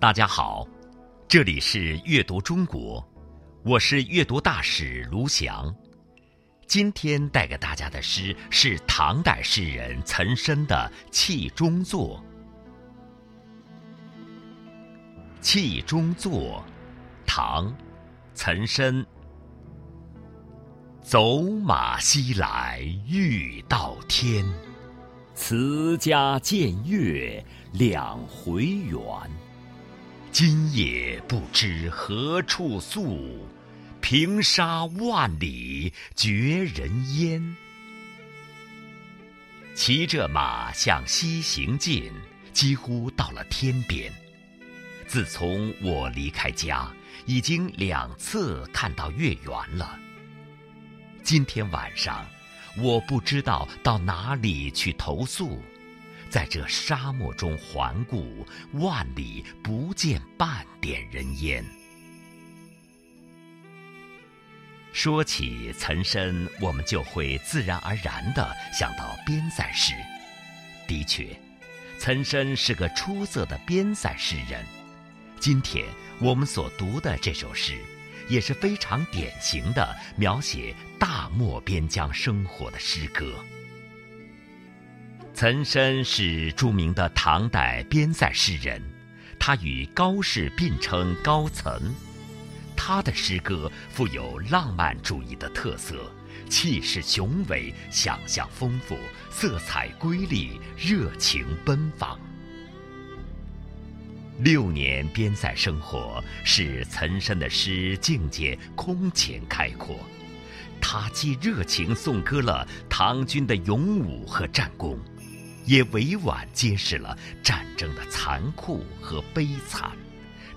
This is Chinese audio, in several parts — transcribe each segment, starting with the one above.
大家好，这里是阅读中国，我是阅读大使卢翔。今天带给大家的诗是唐代诗人岑参的《气中作》。《气中作》，唐，岑参。走马西来欲到天，辞家见月两回圆。今夜不知何处宿，平沙万里绝人烟。骑着马向西行进，几乎到了天边。自从我离开家，已经两次看到月圆了。今天晚上，我不知道到哪里去投宿。在这沙漠中环顾，万里不见半点人烟。说起岑参，我们就会自然而然地想到边塞诗。的确，岑参是个出色的边塞诗人。今天我们所读的这首诗，也是非常典型的描写大漠边疆生活的诗歌。岑参是著名的唐代边塞诗人，他与高适并称高岑。他的诗歌富有浪漫主义的特色，气势雄伟，想象丰富，色彩瑰丽，热情奔放。六年边塞生活使岑参的诗境界空前开阔，他既热情颂歌了唐军的勇武和战功。也委婉揭示了战争的残酷和悲惨，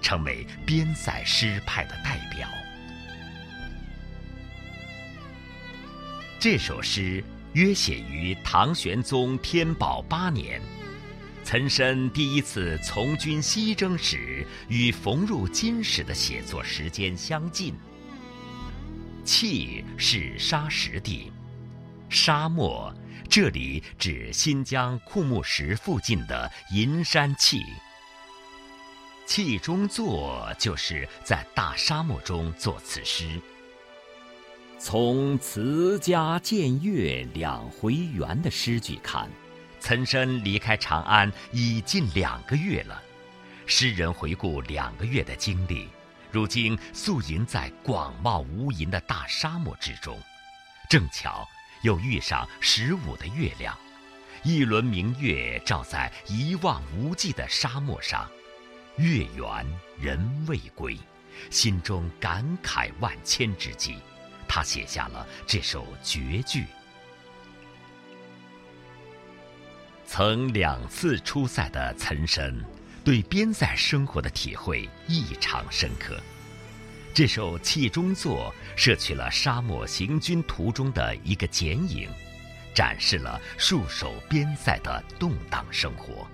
成为边塞诗派的代表。这首诗约写于唐玄宗天宝八年，岑参第一次从军西征时，与冯入金时的写作时间相近。气是沙石地，沙漠。这里指新疆库木什附近的银山气。气中作就是在大沙漠中作此诗。从“辞家见月两回圆”的诗句看，岑参离开长安已近两个月了。诗人回顾两个月的经历，如今宿营在广袤无垠的大沙漠之中，正巧。又遇上十五的月亮，一轮明月照在一望无际的沙漠上，月圆人未归，心中感慨万千之际，他写下了这首绝句。曾两次出塞的岑参，对边塞生活的体会异常深刻。这首气中作摄取了沙漠行军途中的一个剪影，展示了戍守边塞的动荡生活。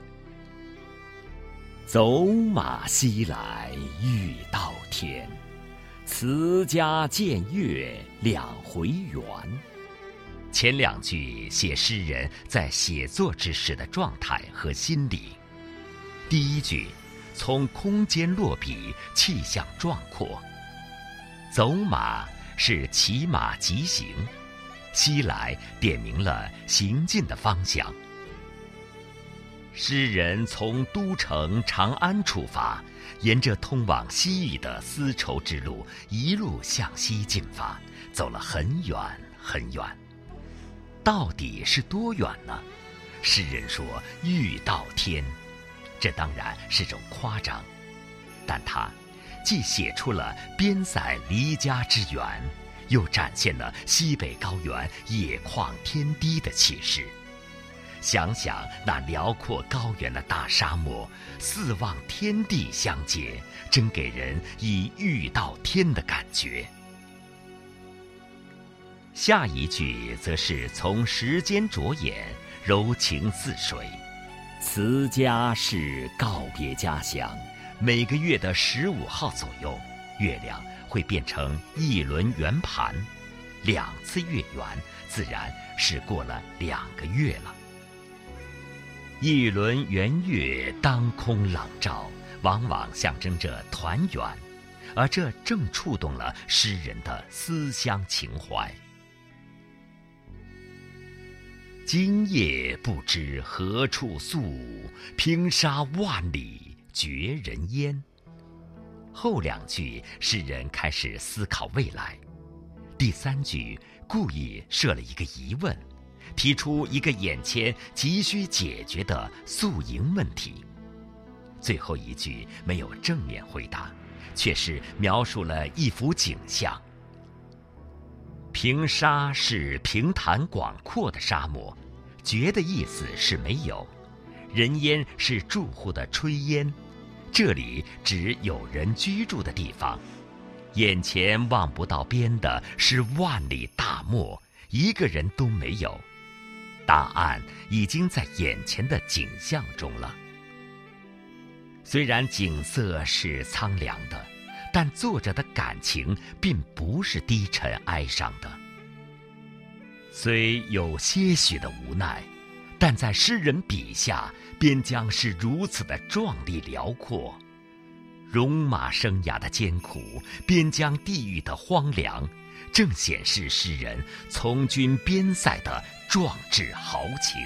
走马西来欲到天，辞家见月两回圆。前两句写诗人在写作之时的状态和心理。第一句，从空间落笔，气象壮阔。走马是骑马疾行，西来点明了行进的方向。诗人从都城长安出发，沿着通往西域的丝绸之路一路向西进发，走了很远很远。到底是多远呢？诗人说欲到天，这当然是种夸张，但他。既写出了边塞离家之远，又展现了西北高原野旷天低的气势。想想那辽阔高原的大沙漠，四望天地相接，真给人以遇到天的感觉。下一句则是从时间着眼，柔情似水。辞家是告别家乡。每个月的十五号左右，月亮会变成一轮圆盘，两次月圆，自然是过了两个月了。一轮圆月当空朗照，往往象征着团圆，而这正触动了诗人的思乡情怀。今夜不知何处宿，平沙万里绝人烟。后两句，诗人开始思考未来；第三句故意设了一个疑问，提出一个眼前急需解决的宿营问题。最后一句没有正面回答，却是描述了一幅景象。平沙是平坦广阔的沙漠，绝的意思是没有，人烟是住户的炊烟，这里指有人居住的地方。眼前望不到边的是万里大漠，一个人都没有。答案已经在眼前的景象中了。虽然景色是苍凉的。但作者的感情并不是低沉哀伤的，虽有些许的无奈，但在诗人笔下，边疆是如此的壮丽辽阔，戎马生涯的艰苦，边疆地域的荒凉，正显示诗人从军边塞的壮志豪情。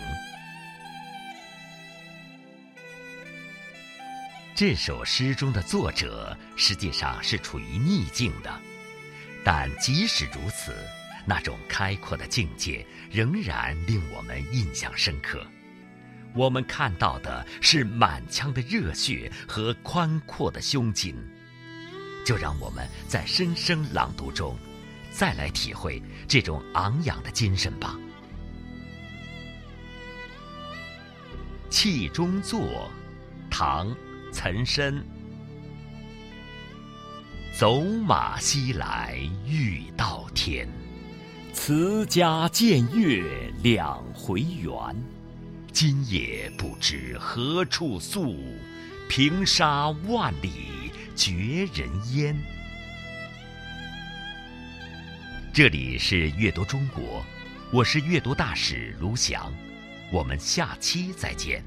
这首诗中的作者实际上是处于逆境的，但即使如此，那种开阔的境界仍然令我们印象深刻。我们看到的是满腔的热血和宽阔的胸襟，就让我们在深声朗读中，再来体会这种昂扬的精神吧。《气中作》，唐。岑参，走马西来欲到天，辞家见月两回圆。今夜不知何处宿，平沙万里绝人烟。这里是阅读中国，我是阅读大使卢翔，我们下期再见。